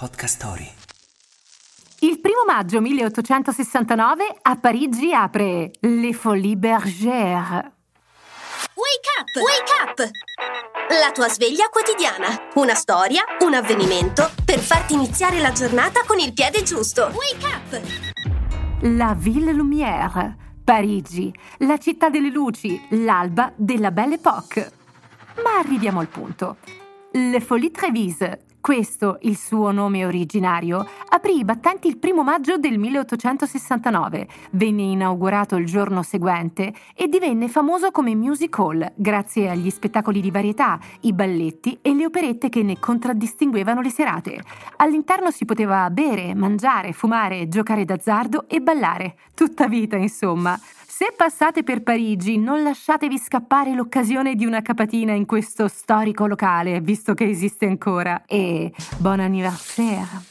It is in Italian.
Podcast Story. Il primo maggio 1869 a Parigi apre Le Folies Bergère. Wake up! Wake up! La tua sveglia quotidiana. Una storia, un avvenimento per farti iniziare la giornata con il piede giusto. Wake up! La Ville Lumière. Parigi, la città delle luci, l'alba della Belle Époque. Ma arriviamo al punto. Le Folies Trévise, questo, il suo nome originario, aprì i battenti il primo maggio del 1869, venne inaugurato il giorno seguente e divenne famoso come music hall grazie agli spettacoli di varietà, i balletti e le operette che ne contraddistinguevano le serate. All'interno si poteva bere, mangiare, fumare, giocare d'azzardo e ballare. Tutta vita, insomma. Se passate per Parigi, non lasciatevi scappare l'occasione di una capatina in questo storico locale, visto che esiste ancora. E buon anniversaire!